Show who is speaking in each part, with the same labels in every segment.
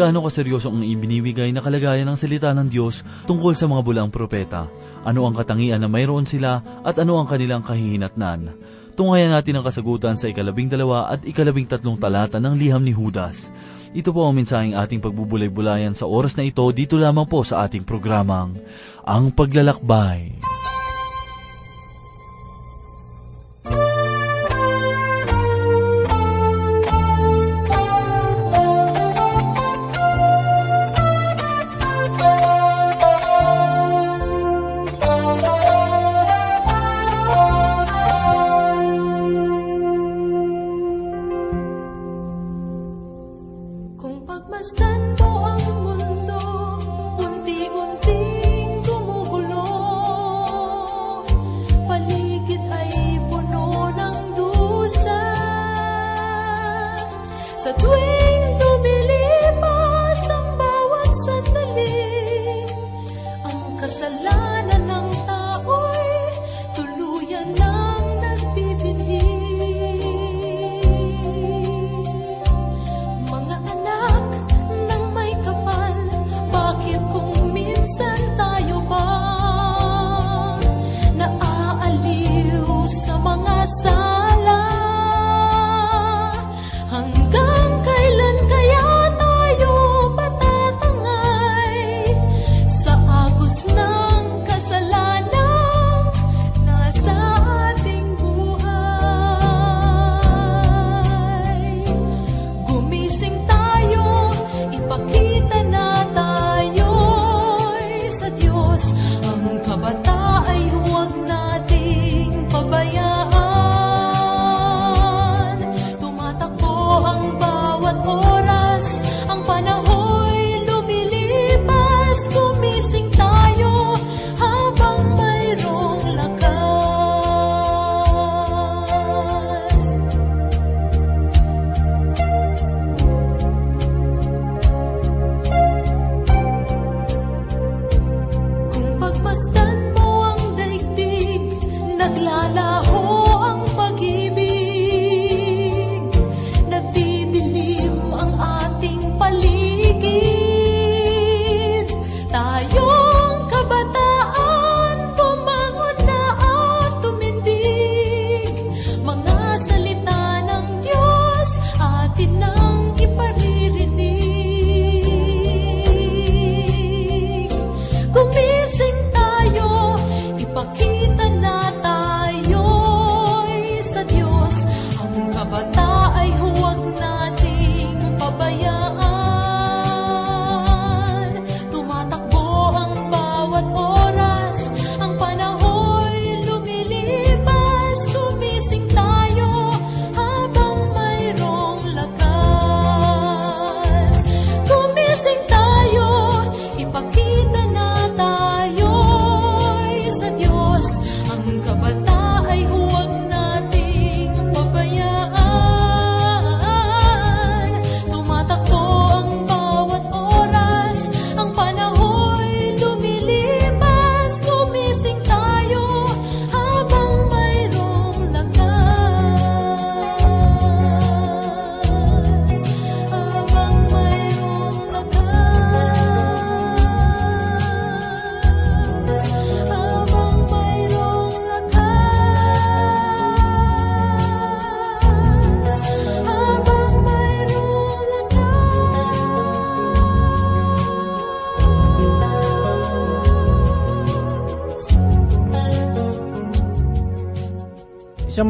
Speaker 1: Gaano kaseryoso ang ibinibigay na kalagayan ng salita ng Diyos tungkol sa mga bulang propeta? Ano ang katangian na mayroon sila at ano ang kanilang kahihinatnan? Tungayan natin ang kasagutan sa ikalabing dalawa at ikalabing tatlong talata ng liham ni Judas. Ito po ang mensaheng ating pagbubulay-bulayan sa oras na ito dito lamang po sa ating programang Ang Paglalakbay.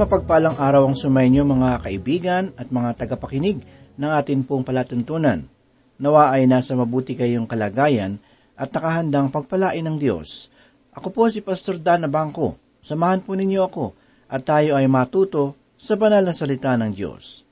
Speaker 2: Mapagpalang araw ang sumainyo mga kaibigan at mga tagapakinig ng atin pong palatuntunan. Nawa ay nasa mabuti kayong kalagayan at nakahandang pagpalain ng Diyos. Ako po si Pastor Dan Abangco. Samahan po ninyo ako at tayo ay matuto sa banal na salita ng Diyos.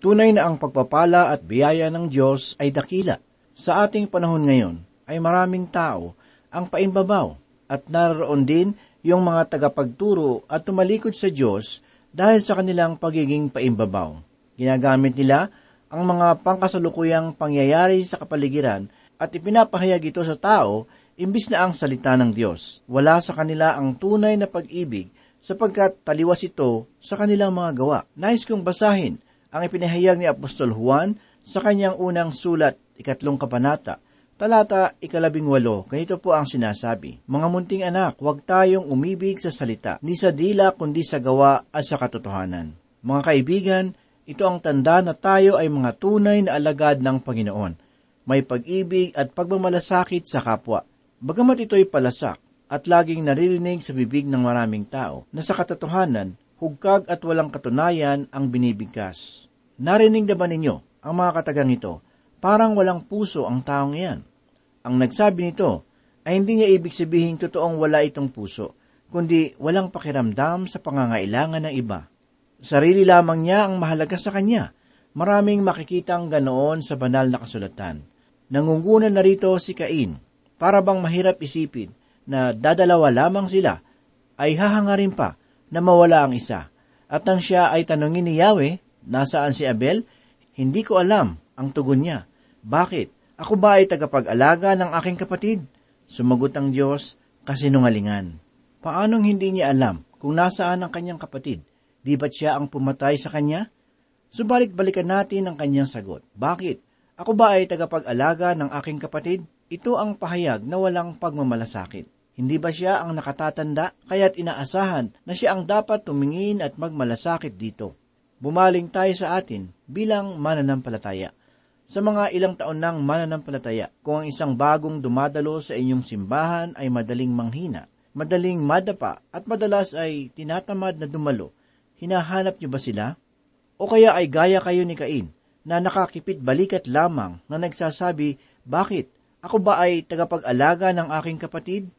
Speaker 2: Tunay na ang pagpapala at biyaya ng Diyos ay dakila. Sa ating panahon ngayon ay maraming tao ang paimbabaw at naroon din yung mga tagapagturo at tumalikod sa Diyos dahil sa kanilang pagiging paimbabaw. Ginagamit nila ang mga pangkasalukuyang pangyayari sa kapaligiran at ipinapahayag ito sa tao imbis na ang salita ng Diyos. Wala sa kanila ang tunay na pag-ibig sapagkat taliwas ito sa kanilang mga gawa. Nais kong basahin ang ipinahayag ni Apostol Juan sa kanyang unang sulat, ikatlong kabanata, talata ikalabing walo, ganito po ang sinasabi, Mga munting anak, huwag tayong umibig sa salita, ni sa dila kundi sa gawa at sa katotohanan. Mga kaibigan, ito ang tanda na tayo ay mga tunay na alagad ng Panginoon. May pag-ibig at pagmamalasakit sa kapwa. Bagamat ito'y palasak at laging naririnig sa bibig ng maraming tao na sa katotohanan, hugkag at walang katunayan ang binibigkas. Narinig na ba ninyo ang mga katagang ito? Parang walang puso ang taong iyan. Ang nagsabi nito ay hindi niya ibig sabihin totoong wala itong puso, kundi walang pakiramdam sa pangangailangan ng iba. Sarili lamang niya ang mahalaga sa kanya. Maraming makikitang ganoon sa banal na kasulatan. Nangungunan na rito si Cain, para bang mahirap isipin na dadalawa lamang sila, ay hahangarin pa na mawala ang isa. At nang siya ay tanungin ni Yahweh, nasaan si Abel? Hindi ko alam ang tugon niya. Bakit? Ako ba ay tagapag-alaga ng aking kapatid? Sumagot ang Diyos, kasinungalingan. Paanong hindi niya alam kung nasaan ang kanyang kapatid? Di ba't siya ang pumatay sa kanya? Subalit balikan natin ang kanyang sagot. Bakit? Ako ba ay tagapag-alaga ng aking kapatid? Ito ang pahayag na walang pagmamalasakit. Hindi ba siya ang nakatatanda kaya't inaasahan na siya ang dapat tumingin at magmalasakit dito? Bumaling tayo sa atin bilang mananampalataya. Sa mga ilang taon ng mananampalataya, kung ang isang bagong dumadalo sa inyong simbahan ay madaling manghina, madaling madapa at madalas ay tinatamad na dumalo, hinahanap niyo ba sila? O kaya ay gaya kayo ni Cain, na nakakipit balikat lamang na nagsasabi, Bakit? Ako ba ay tagapag-alaga ng aking kapatid?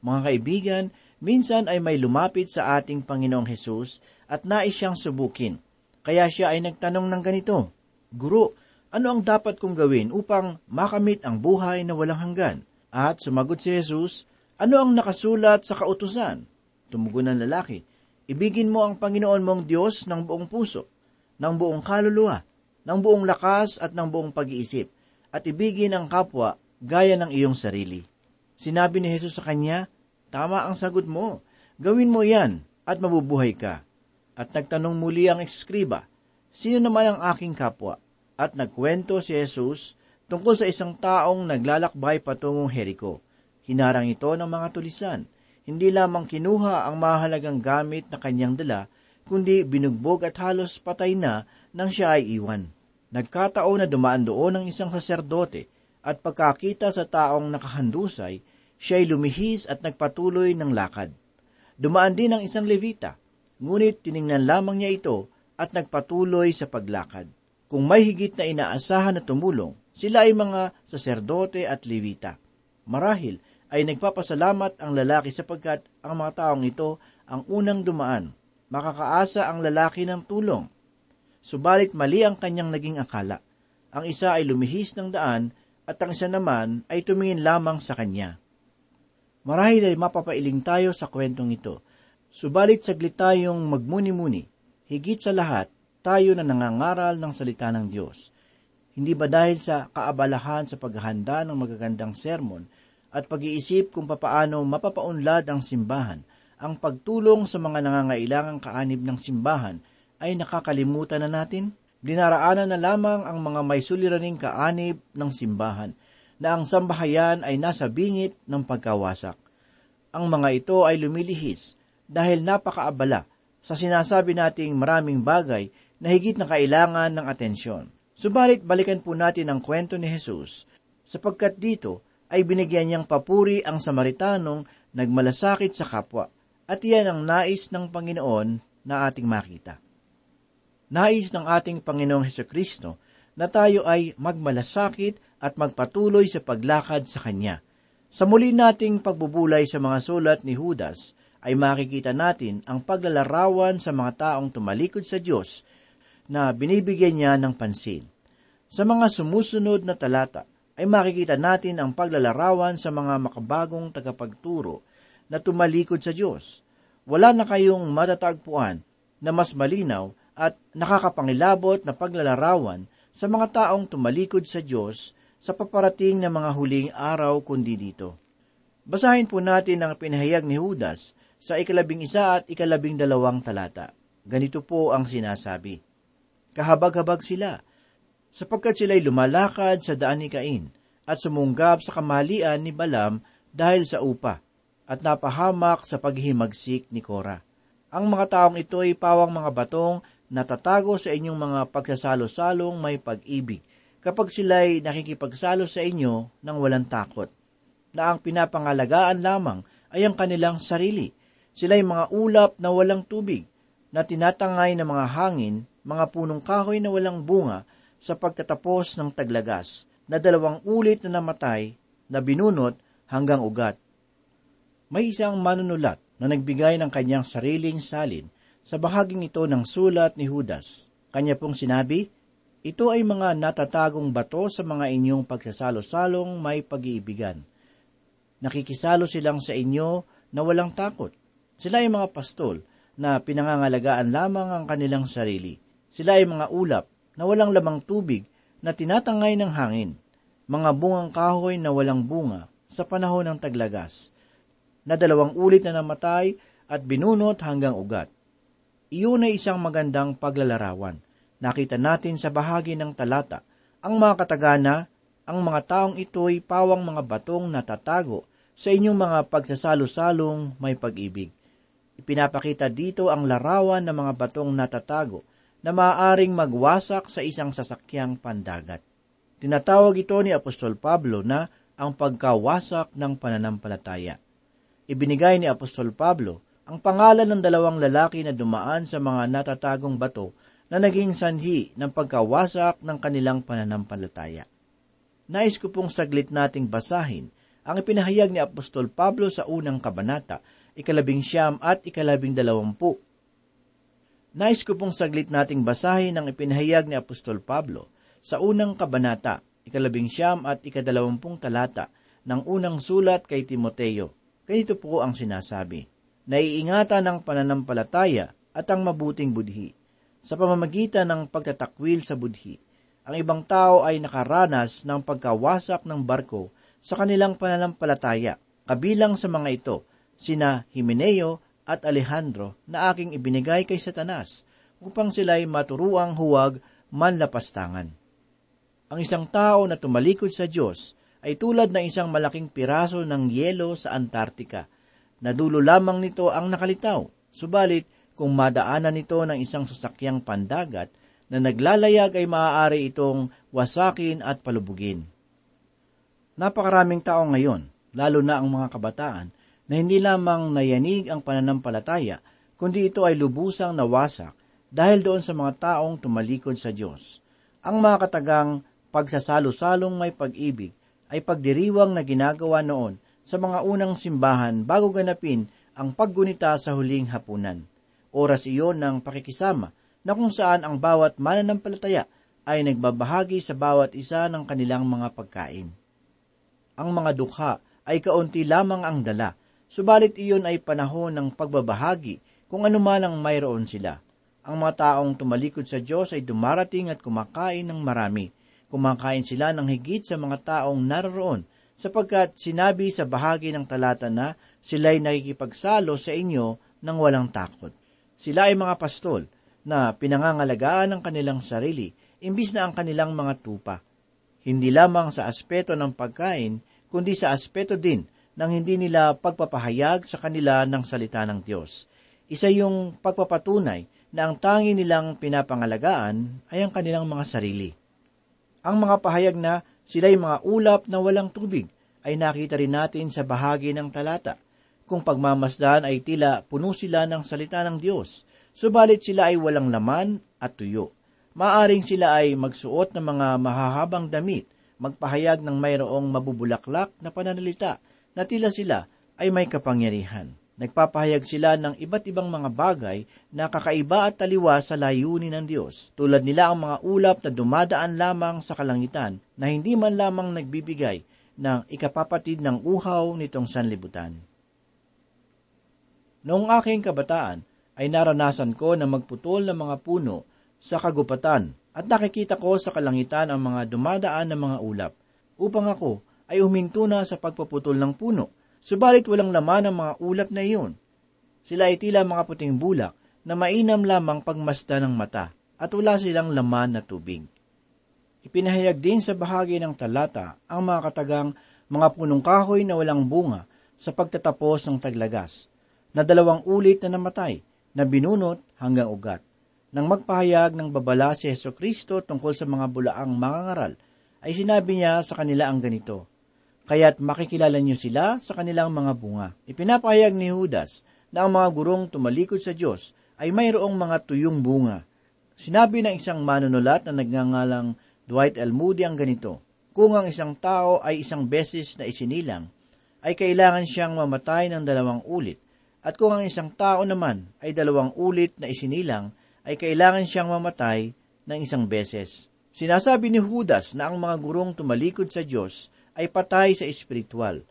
Speaker 2: Mga kaibigan, minsan ay may lumapit sa ating Panginoong Hesus at nais siyang subukin. Kaya siya ay nagtanong ng ganito, Guru, ano ang dapat kong gawin upang makamit ang buhay na walang hanggan? At sumagot si Jesus, Ano ang nakasulat sa kautusan? Tumugon ang lalaki, Ibigin mo ang Panginoon mong Diyos ng buong puso, ng buong kaluluwa, ng buong lakas at ng buong pag-iisip, at ibigin ang kapwa gaya ng iyong sarili. Sinabi ni Jesus sa kanya, Tama ang sagot mo. Gawin mo yan at mabubuhay ka. At nagtanong muli ang eskriba, Sino naman ang aking kapwa? At nagkwento si Jesus tungkol sa isang taong naglalakbay patungong Jericho. Hinarang ito ng mga tulisan. Hindi lamang kinuha ang mahalagang gamit na kanyang dala, kundi binugbog at halos patay na nang siya ay iwan. Nagkataon na dumaan doon ang isang saserdote at pagkakita sa taong nakahandusay, siya ay lumihis at nagpatuloy ng lakad. Dumaan din ang isang levita, ngunit tiningnan lamang niya ito at nagpatuloy sa paglakad. Kung may higit na inaasahan na tumulong, sila ay mga saserdote at levita. Marahil ay nagpapasalamat ang lalaki sapagkat ang mga taong ito ang unang dumaan. Makakaasa ang lalaki ng tulong. Subalit mali ang kanyang naging akala. Ang isa ay lumihis ng daan at ang isa naman ay tumingin lamang sa kanya. Marahil ay mapapailing tayo sa kwentong ito. Subalit saglit tayong magmuni-muni. Higit sa lahat, tayo na nangangaral ng salita ng Diyos. Hindi ba dahil sa kaabalahan sa paghahanda ng magagandang sermon at pag-iisip kung papaano mapapaunlad ang simbahan, ang pagtulong sa mga nangangailangang kaanib ng simbahan ay nakakalimutan na natin? Dinaraanan na lamang ang mga may suliraning kaanib ng simbahan na ang sambahayan ay nasa bingit ng pagkawasak. Ang mga ito ay lumilihis dahil napakaabala sa sinasabi nating maraming bagay na higit na kailangan ng atensyon. Subalit balikan po natin ang kwento ni Jesus sapagkat dito ay binigyan niyang papuri ang Samaritanong nagmalasakit sa kapwa at iyan ang nais ng Panginoon na ating makita. Nais ng ating Panginoong Heso Kristo na tayo ay magmalasakit at magpatuloy sa paglakad sa Kanya. Sa muli nating pagbubulay sa mga sulat ni Judas, ay makikita natin ang paglalarawan sa mga taong tumalikod sa Diyos na binibigyan niya ng pansin. Sa mga sumusunod na talata, ay makikita natin ang paglalarawan sa mga makabagong tagapagturo na tumalikod sa Diyos. Wala na kayong matatagpuan na mas malinaw at nakakapangilabot na paglalarawan sa mga taong tumalikod sa Diyos sa paparating na mga huling araw kundi dito. Basahin po natin ang pinahayag ni Judas sa ikalabing isa at ikalabing dalawang talata. Ganito po ang sinasabi. Kahabag-habag sila. sapagkat sila'y lumalakad sa daan ni Cain at sumunggab sa kamalian ni Balam dahil sa upa at napahamak sa paghimagsik ni Kora. Ang mga taong ito ay pawang mga batong natatago sa inyong mga pagsasalo-salong may pag-ibig kapag sila'y nakikipagsalo sa inyo ng walang takot, na ang pinapangalagaan lamang ay ang kanilang sarili. Sila'y mga ulap na walang tubig, na tinatangay ng mga hangin, mga punong kahoy na walang bunga sa pagtatapos ng taglagas, na dalawang ulit na namatay, na binunot hanggang ugat. May isang manunulat na nagbigay ng kanyang sariling salin sa bahaging ito ng sulat ni Judas. Kanya pong sinabi, ito ay mga natatagong bato sa mga inyong pagsasalo-salong may pag-iibigan. Nakikisalo silang sa inyo na walang takot. Sila ay mga pastol na pinangangalagaan lamang ang kanilang sarili. Sila ay mga ulap na walang lamang tubig na tinatangay ng hangin, mga bungang kahoy na walang bunga sa panahon ng taglagas, na dalawang ulit na namatay at binunot hanggang ugat. Iyon ay isang magandang paglalarawan. Nakita natin sa bahagi ng talata, ang mga katagana, ang mga taong ito'y pawang mga batong natatago sa inyong mga pagsasalo-salong may pag-ibig. Ipinapakita dito ang larawan ng mga batong natatago na maaaring magwasak sa isang sasakyang pandagat. Tinatawag ito ni Apostol Pablo na ang pagkawasak ng pananampalataya. Ibinigay ni Apostol Pablo ang pangalan ng dalawang lalaki na dumaan sa mga natatagong bato na naging sanhi ng pagkawasak ng kanilang pananampalataya. Nais ko pong saglit nating basahin ang ipinahayag ni Apostol Pablo sa unang kabanata, ikalabing siyam at ikalabing dalawampu. Nais ko pong saglit nating basahin ang ipinahayag ni Apostol Pablo sa unang kabanata, ikalabing siyam at ikadalawampung talata ng unang sulat kay Timoteo. Ganito po ang sinasabi naiingatan ng pananampalataya at ang mabuting budhi. Sa pamamagitan ng pagtatakwil sa budhi, ang ibang tao ay nakaranas ng pagkawasak ng barko sa kanilang pananampalataya. Kabilang sa mga ito, sina Himeneo at Alejandro na aking ibinigay kay Satanas upang sila'y maturuang huwag manlapastangan. Ang isang tao na tumalikod sa Diyos ay tulad ng isang malaking piraso ng yelo sa Antarctica na dulo lamang nito ang nakalitaw. Subalit, kung madaanan nito ng isang sasakyang pandagat na naglalayag ay maaari itong wasakin at palubugin. Napakaraming tao ngayon, lalo na ang mga kabataan, na hindi lamang nayanig ang pananampalataya, kundi ito ay lubusang nawasak dahil doon sa mga taong tumalikod sa Diyos. Ang mga katagang pagsasalo-salong may pag-ibig ay pagdiriwang na ginagawa noon sa mga unang simbahan bago ganapin ang paggunita sa huling hapunan. Oras iyon ng pakikisama na kung saan ang bawat mananampalataya ay nagbabahagi sa bawat isa ng kanilang mga pagkain. Ang mga dukha ay kaunti lamang ang dala, subalit iyon ay panahon ng pagbabahagi kung anuman ang mayroon sila. Ang mga taong tumalikod sa Diyos ay dumarating at kumakain ng marami. Kumakain sila ng higit sa mga taong naroon sapagkat sinabi sa bahagi ng talata na sila'y nakikipagsalo sa inyo ng walang takot. Sila ay mga pastol na pinangangalagaan ng kanilang sarili imbis na ang kanilang mga tupa. Hindi lamang sa aspeto ng pagkain, kundi sa aspeto din ng hindi nila pagpapahayag sa kanila ng salita ng Diyos. Isa yung pagpapatunay na ang tangi nilang pinapangalagaan ay ang kanilang mga sarili. Ang mga pahayag na sila'y mga ulap na walang tubig, ay nakita rin natin sa bahagi ng talata. Kung pagmamasdan ay tila puno sila ng salita ng Diyos, subalit sila ay walang laman at tuyo. Maaring sila ay magsuot ng mga mahahabang damit, magpahayag ng mayroong mabubulaklak na pananalita, na tila sila ay may kapangyarihan. Nagpapahayag sila ng iba't ibang mga bagay na kakaiba at taliwa sa layunin ng Diyos. Tulad nila ang mga ulap na dumadaan lamang sa kalangitan na hindi man lamang nagbibigay ng ikapapatid ng uhaw nitong sanlibutan. Noong aking kabataan, ay naranasan ko na magputol ng mga puno sa kagupatan at nakikita ko sa kalangitan ang mga dumadaan ng mga ulap upang ako ay huminto na sa pagpuputol ng puno Subalit walang laman ang mga ulap na iyon. Sila ay tila mga puting bulak na mainam lamang pagmasda ng mata at wala silang laman na tubig. Ipinahayag din sa bahagi ng talata ang mga katagang mga punong kahoy na walang bunga sa pagtatapos ng taglagas, na dalawang ulit na namatay, na binunot hanggang ugat. Nang magpahayag ng babala si Yeso Kristo tungkol sa mga bulaang mangangaral, ay sinabi niya sa kanila ang ganito, Kaya't makikilala niyo sila sa kanilang mga bunga. Ipinapahayag ni Judas na ang mga gurong tumalikod sa Diyos ay mayroong mga tuyong bunga. Sinabi ng isang manunulat na nagngangalang Dwight L. Moody ang ganito, Kung ang isang tao ay isang beses na isinilang, ay kailangan siyang mamatay ng dalawang ulit. At kung ang isang tao naman ay dalawang ulit na isinilang, ay kailangan siyang mamatay ng isang beses. Sinasabi ni Judas na ang mga gurong tumalikod sa Diyos ay patay sa espiritual.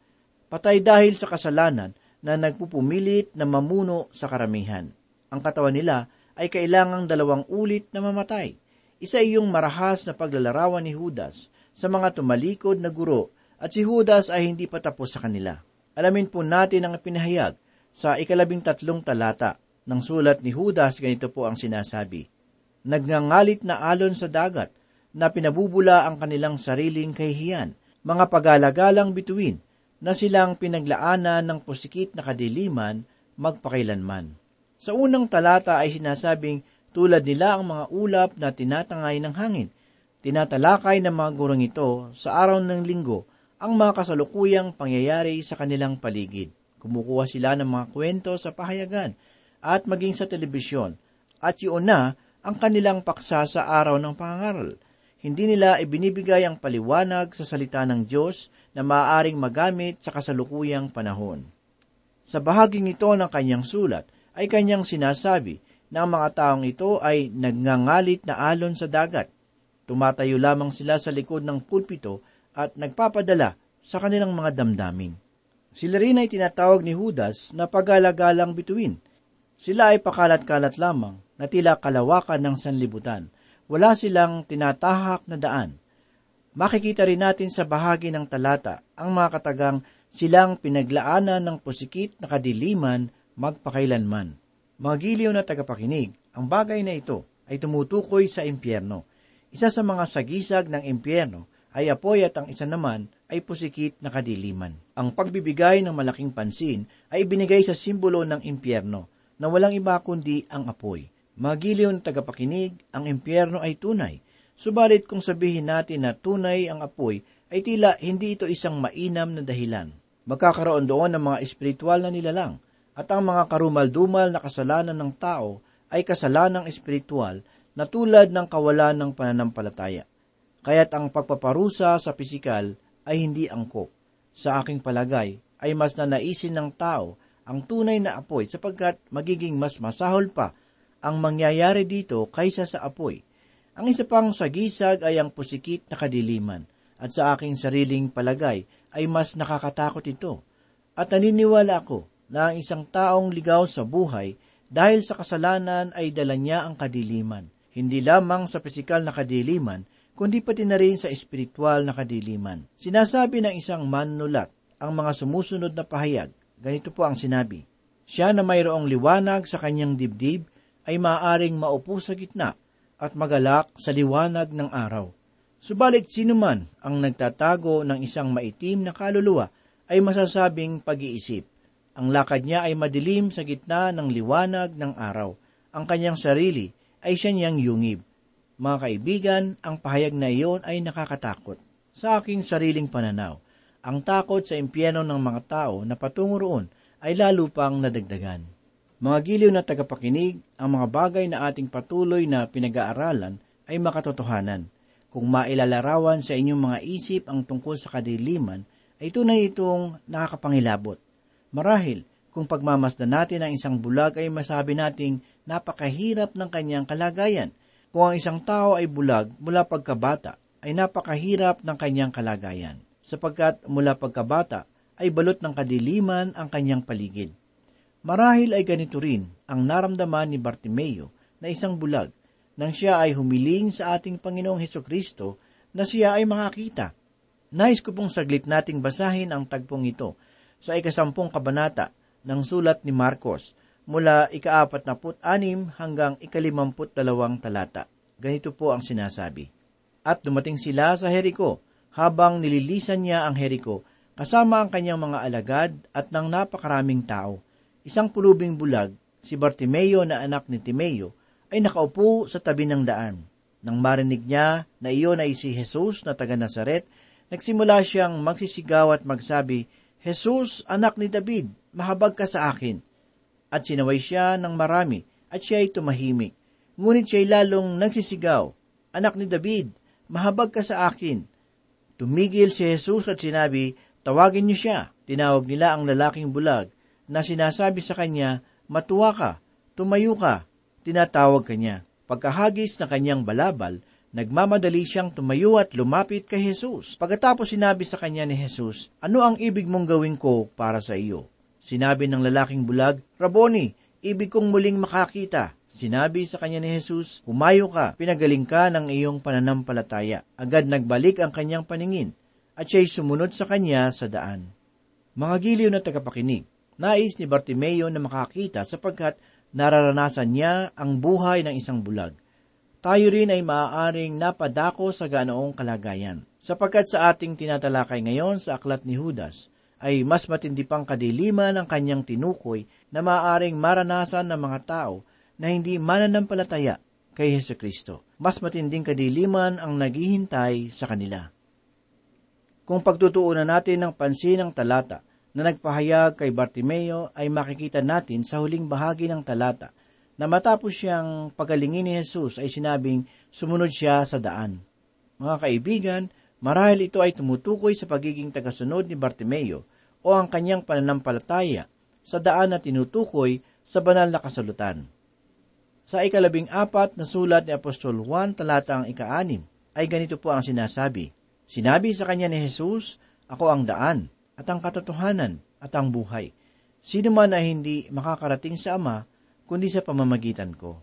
Speaker 2: Patay dahil sa kasalanan na nagpupumilit na mamuno sa karamihan. Ang katawan nila ay kailangang dalawang ulit na mamatay. Isa iyong marahas na paglalarawan ni Judas sa mga tumalikod na guro at si Judas ay hindi pa tapos sa kanila. Alamin po natin ang pinahayag sa ikalabing tatlong talata ng sulat ni Judas, ganito po ang sinasabi. Nagngangalit na alon sa dagat, na pinabubula ang kanilang sariling kahihiyan, mga pagalagalang bituin, na silang pinaglaanan ng pusikit na kadiliman magpakailanman. Sa unang talata ay sinasabing tulad nila ang mga ulap na tinatangay ng hangin. Tinatalakay ng mga gurong ito sa araw ng linggo ang mga kasalukuyang pangyayari sa kanilang paligid. Kumukuha sila ng mga kwento sa pahayagan at maging sa telebisyon at yun na ang kanilang paksa sa araw ng pangaral. Hindi nila ibinibigay ang paliwanag sa salita ng Diyos na maaaring magamit sa kasalukuyang panahon. Sa bahaging ito ng kanyang sulat ay kanyang sinasabi na ang mga taong ito ay nagngangalit na alon sa dagat. Tumatayo lamang sila sa likod ng pulpito at nagpapadala sa kanilang mga damdamin. Sila rin ay tinatawag ni Judas na pagalagalang bituin. Sila ay pakalat-kalat lamang na tila kalawakan ng sanlibutan. Wala silang tinatahak na daan. Makikita rin natin sa bahagi ng talata ang mga katagang silang pinaglaanan ng pusikit na kadiliman magpakailanman. Mga giliw na tagapakinig, ang bagay na ito ay tumutukoy sa impyerno. Isa sa mga sagisag ng impyerno ay apoy at ang isa naman ay pusikit na kadiliman. Ang pagbibigay ng malaking pansin ay binigay sa simbolo ng impyerno na walang iba kundi ang apoy. Magiliw na tagapakinig, ang impyerno ay tunay. Subalit kung sabihin natin na tunay ang apoy, ay tila hindi ito isang mainam na dahilan. Magkakaroon doon ng mga espiritual na nilalang, at ang mga karumal-dumal na kasalanan ng tao ay kasalanang espiritual na tulad ng kawalan ng pananampalataya. Kaya't ang pagpaparusa sa pisikal ay hindi angkop. Sa aking palagay, ay mas nanaisin ng tao ang tunay na apoy sapagkat magiging mas masahol pa ang mangyayari dito kaysa sa apoy. Ang isa pang sagisag ay ang pusikit na kadiliman, at sa aking sariling palagay ay mas nakakatakot ito. At naniniwala ako na ang isang taong ligaw sa buhay dahil sa kasalanan ay dala niya ang kadiliman, hindi lamang sa pisikal na kadiliman, kundi pati na rin sa espiritual na kadiliman. Sinasabi ng isang manunulat ang mga sumusunod na pahayag. Ganito po ang sinabi, Siya na mayroong liwanag sa kanyang dibdib ay maaaring maupo sa gitna at magalak sa liwanag ng araw. Subalit sino man ang nagtatago ng isang maitim na kaluluwa ay masasabing pag-iisip. Ang lakad niya ay madilim sa gitna ng liwanag ng araw. Ang kanyang sarili ay siya niyang yungib. Mga kaibigan, ang pahayag na iyon ay nakakatakot. Sa aking sariling pananaw, ang takot sa impyeno ng mga tao na patungo roon ay lalo pang nadagdagan. Mga giliw na tagapakinig, ang mga bagay na ating patuloy na pinag-aaralan ay makatotohanan. Kung mailalarawan sa inyong mga isip ang tungkol sa kadiliman, ay tunay itong nakakapangilabot. Marahil, kung pagmamasdan natin ang isang bulag ay masabi nating napakahirap ng kanyang kalagayan. Kung ang isang tao ay bulag mula pagkabata, ay napakahirap ng kanyang kalagayan, sapagkat mula pagkabata ay balot ng kadiliman ang kanyang paligid. Marahil ay ganito rin ang naramdaman ni Bartimeo na isang bulag nang siya ay humiling sa ating Panginoong Heso Kristo na siya ay makakita. Nais ko pong saglit nating basahin ang tagpong ito sa ikasampung kabanata ng sulat ni Marcos mula ikaapat na anim hanggang ikalimamput dalawang talata. Ganito po ang sinasabi. At dumating sila sa Jericho, habang nililisan niya ang Jericho, kasama ang kanyang mga alagad at ng napakaraming tao. Isang pulubing bulag, si Bartimeo na anak ni Timeo, ay nakaupo sa tabi ng daan. Nang marinig niya na iyon ay si Jesus na taga Nazaret, nagsimula siyang magsisigaw at magsabi, Jesus, anak ni David, mahabag ka sa akin. At sinaway siya ng marami, at siya ay tumahimik. Ngunit siya'y lalong nagsisigaw, Anak ni David, mahabag ka sa akin. Tumigil si Jesus at sinabi, Tawagin niyo siya. Tinawag nila ang lalaking bulag na sinasabi sa kanya, Matuwa ka, tumayo ka. Tinatawag kanya. Pagkahagis na kanyang balabal, nagmamadali siyang tumayo at lumapit kay Jesus. Pagkatapos sinabi sa kanya ni Jesus, Ano ang ibig mong gawin ko para sa iyo? Sinabi ng lalaking bulag, Raboni, ibig kong muling makakita. Sinabi sa kanya ni Jesus, Humayo ka, pinagaling ka ng iyong pananampalataya. Agad nagbalik ang kanyang paningin, at siya'y sumunod sa kanya sa daan. Mga giliw na tagapakinig, nais ni Bartimeo na makakita sapagkat nararanasan niya ang buhay ng isang bulag. Tayo rin ay maaaring napadako sa ganoong kalagayan, sapagkat sa ating tinatalakay ngayon sa aklat ni Judas, ay mas matindi pang kadiliman ang kanyang tinukoy na maaaring maranasan ng mga tao na hindi mananampalataya kay Heso Kristo. Mas matinding kadiliman ang naghihintay sa kanila. Kung pagtutuunan natin ng pansin ang talata na nagpahayag kay Bartimeo ay makikita natin sa huling bahagi ng talata na matapos siyang pagalingin ni Jesus ay sinabing sumunod siya sa daan. Mga kaibigan, marahil ito ay tumutukoy sa pagiging tagasunod ni Bartimeo o ang kanyang pananampalataya sa daan na tinutukoy sa banal na kasulutan. Sa ikalabing apat na sulat ni Apostol Juan talatang ikaanim ay ganito po ang sinasabi, Sinabi sa kanya ni Jesus, Ako ang daan, at ang katotohanan, at ang buhay. Sino man na hindi makakarating sa Ama, kundi sa pamamagitan ko.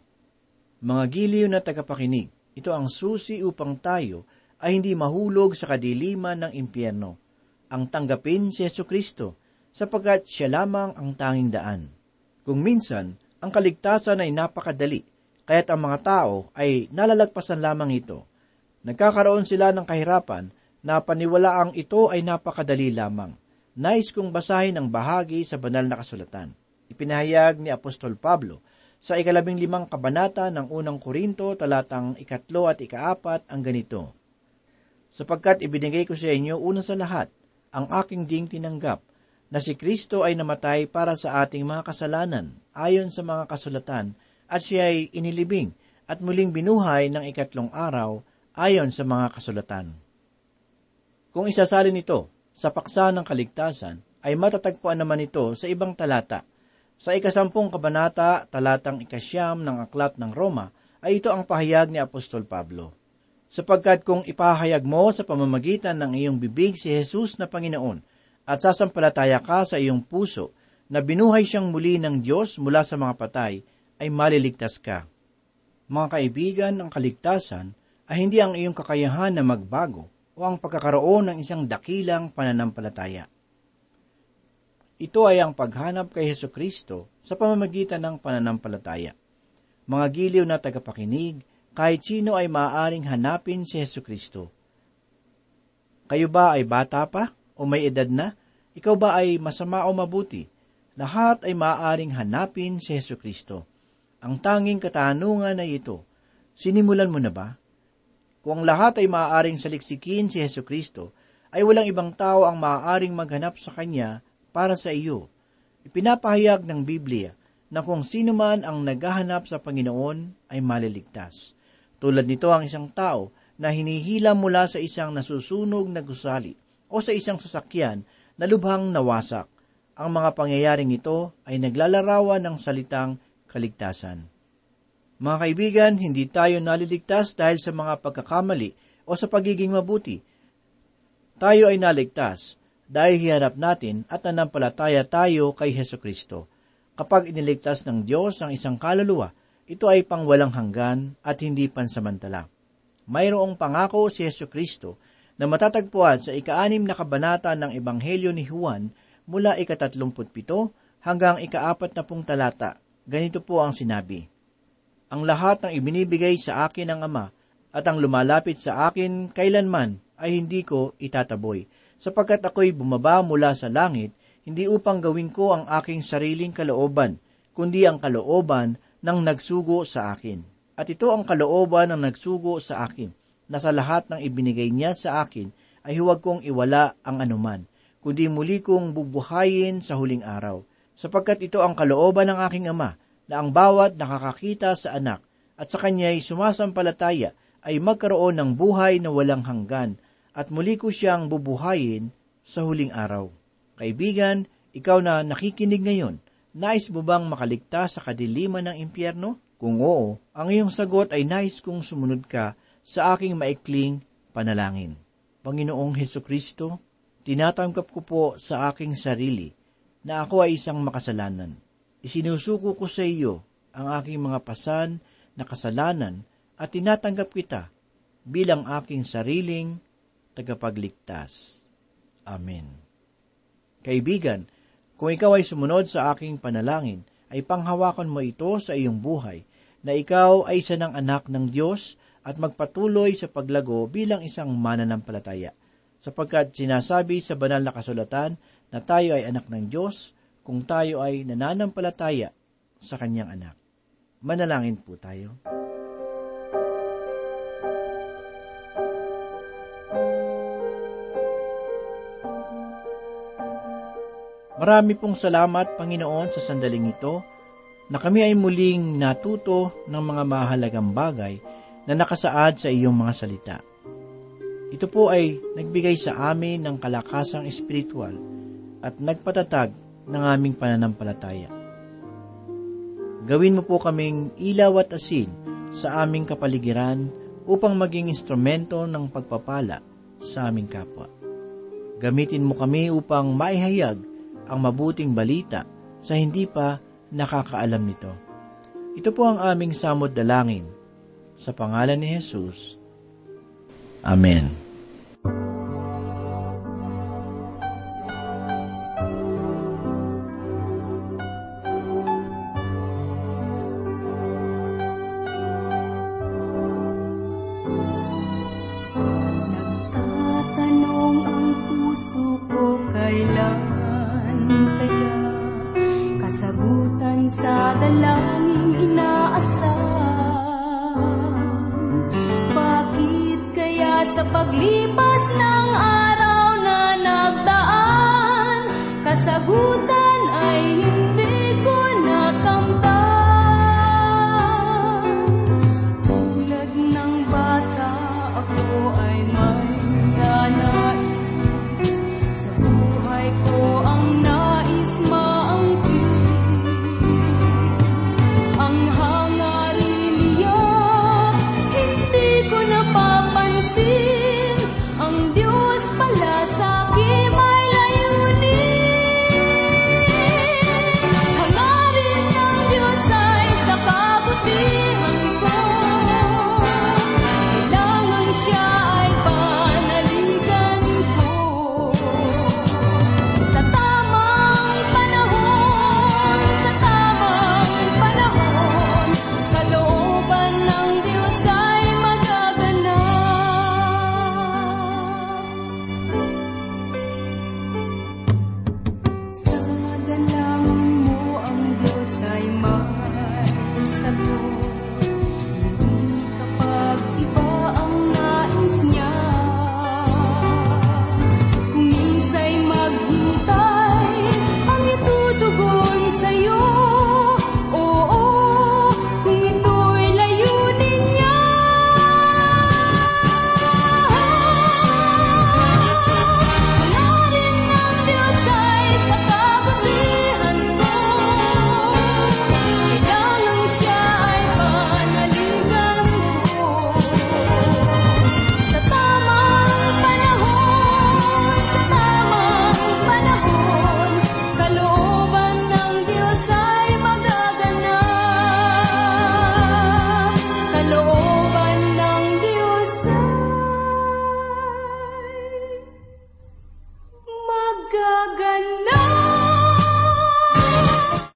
Speaker 2: Mga giliw na tagapakinig, ito ang susi upang tayo ay hindi mahulog sa kadiliman ng impyerno. Ang tanggapin si Yesu Kristo, sapagkat siya lamang ang tanging daan. Kung minsan, ang kaligtasan ay napakadali, kaya't ang mga tao ay nalalagpasan lamang ito. Nagkakaroon sila ng kahirapan na paniwalaang ito ay napakadali lamang. Nais kong basahin ang bahagi sa banal na kasulatan. Ipinahayag ni Apostol Pablo sa ikalabing limang kabanata ng unang Korinto talatang ikatlo at ikaapat ang ganito. Sapagkat ibinigay ko sa inyo una sa lahat ang aking ding tinanggap na si Kristo ay namatay para sa ating mga kasalanan ayon sa mga kasulatan at siya ay inilibing at muling binuhay ng ikatlong araw ayon sa mga kasulatan. Kung isasalin ito sa paksa ng kaligtasan, ay matatagpuan naman ito sa ibang talata. Sa ikasampung kabanata, talatang ikasyam ng Aklat ng Roma, ay ito ang pahayag ni Apostol Pablo. Sapagkat kung ipahayag mo sa pamamagitan ng iyong bibig si Jesus na Panginoon, at sasampalataya ka sa iyong puso na binuhay siyang muli ng Diyos mula sa mga patay, ay maliligtas ka. Mga kaibigan, ang kaligtasan ay hindi ang iyong kakayahan na magbago o ang pagkakaroon ng isang dakilang pananampalataya. Ito ay ang paghanap kay Heso Kristo sa pamamagitan ng pananampalataya. Mga giliw na tagapakinig, kahit sino ay maaaring hanapin si Heso Kristo. Kayo ba ay bata pa o may edad na? Ikaw ba ay masama o mabuti? Lahat ay maaaring hanapin si Heso Kristo. Ang tanging katanungan ay ito, sinimulan mo na ba? Kung ang lahat ay maaaring saliksikin si Heso Kristo, ay walang ibang tao ang maaaring maghanap sa Kanya para sa iyo. Ipinapahayag ng Biblia na kung sino man ang naghahanap sa Panginoon ay maliligtas. Tulad nito ang isang tao na hinihila mula sa isang nasusunog na gusali o sa isang sasakyan na lubhang nawasak. Ang mga pangyayaring ito ay naglalarawan ng salitang kaligtasan. Mga kaibigan, hindi tayo naliligtas dahil sa mga pagkakamali o sa pagiging mabuti. Tayo ay naligtas dahil hihanap natin at nanampalataya tayo kay Heso Kristo. Kapag iniligtas ng Diyos ang isang kaluluwa, ito ay pangwalang hanggan at hindi pansamantala. Mayroong pangako si Heso Kristo na matatagpuan sa ikaanim na kabanata ng Ebanghelyo ni Juan mula ikatatlumputpito hanggang ikaapat na pung talata. Ganito po ang sinabi, ang lahat ng ibinibigay sa akin ng Ama at ang lumalapit sa akin kailanman ay hindi ko itataboy, sapagkat ako'y bumaba mula sa langit, hindi upang gawin ko ang aking sariling kalooban, kundi ang kalooban ng nagsugo sa akin. At ito ang kalooban ng nagsugo sa akin, na sa lahat ng ibinigay niya sa akin ay huwag kong iwala ang anuman, kundi muli kong bubuhayin sa huling araw, sapagkat ito ang kalooban ng aking ama, na ang bawat nakakakita sa anak at sa kanya'y sumasampalataya ay magkaroon ng buhay na walang hanggan at muli ko siyang bubuhayin sa huling araw. Kaibigan, ikaw na nakikinig ngayon, nais mo bang makaligtas sa kadiliman ng impyerno? Kung oo, ang iyong sagot ay nais kong sumunod ka sa aking maikling panalangin. Panginoong Heso Kristo, tinatanggap ko po sa aking sarili na ako ay isang makasalanan Isinusuko ko sa iyo ang aking mga pasan na kasalanan at tinatanggap kita bilang aking sariling tagapagligtas. Amen. Kaibigan, kung ikaw ay sumunod sa aking panalangin, ay panghawakan mo ito sa iyong buhay, na ikaw ay isa ng anak ng Diyos at magpatuloy sa paglago bilang isang mananampalataya, sapagkat sinasabi sa banal na kasulatan na tayo ay anak ng Diyos kung tayo ay nananampalataya sa kanyang anak. Manalangin po tayo. Marami pong salamat, Panginoon, sa sandaling ito na kami ay muling natuto ng mga mahalagang bagay na nakasaad sa iyong mga salita. Ito po ay nagbigay sa amin ng kalakasang espiritual at nagpatatag ng aming pananampalataya. Gawin mo po kaming ilaw at asin sa aming kapaligiran upang maging instrumento ng pagpapala sa aming kapwa. Gamitin mo kami upang maihayag ang mabuting balita sa hindi pa nakakaalam nito. Ito po ang aming samod dalangin. Sa pangalan ni Jesus. Amen.
Speaker 3: my mind.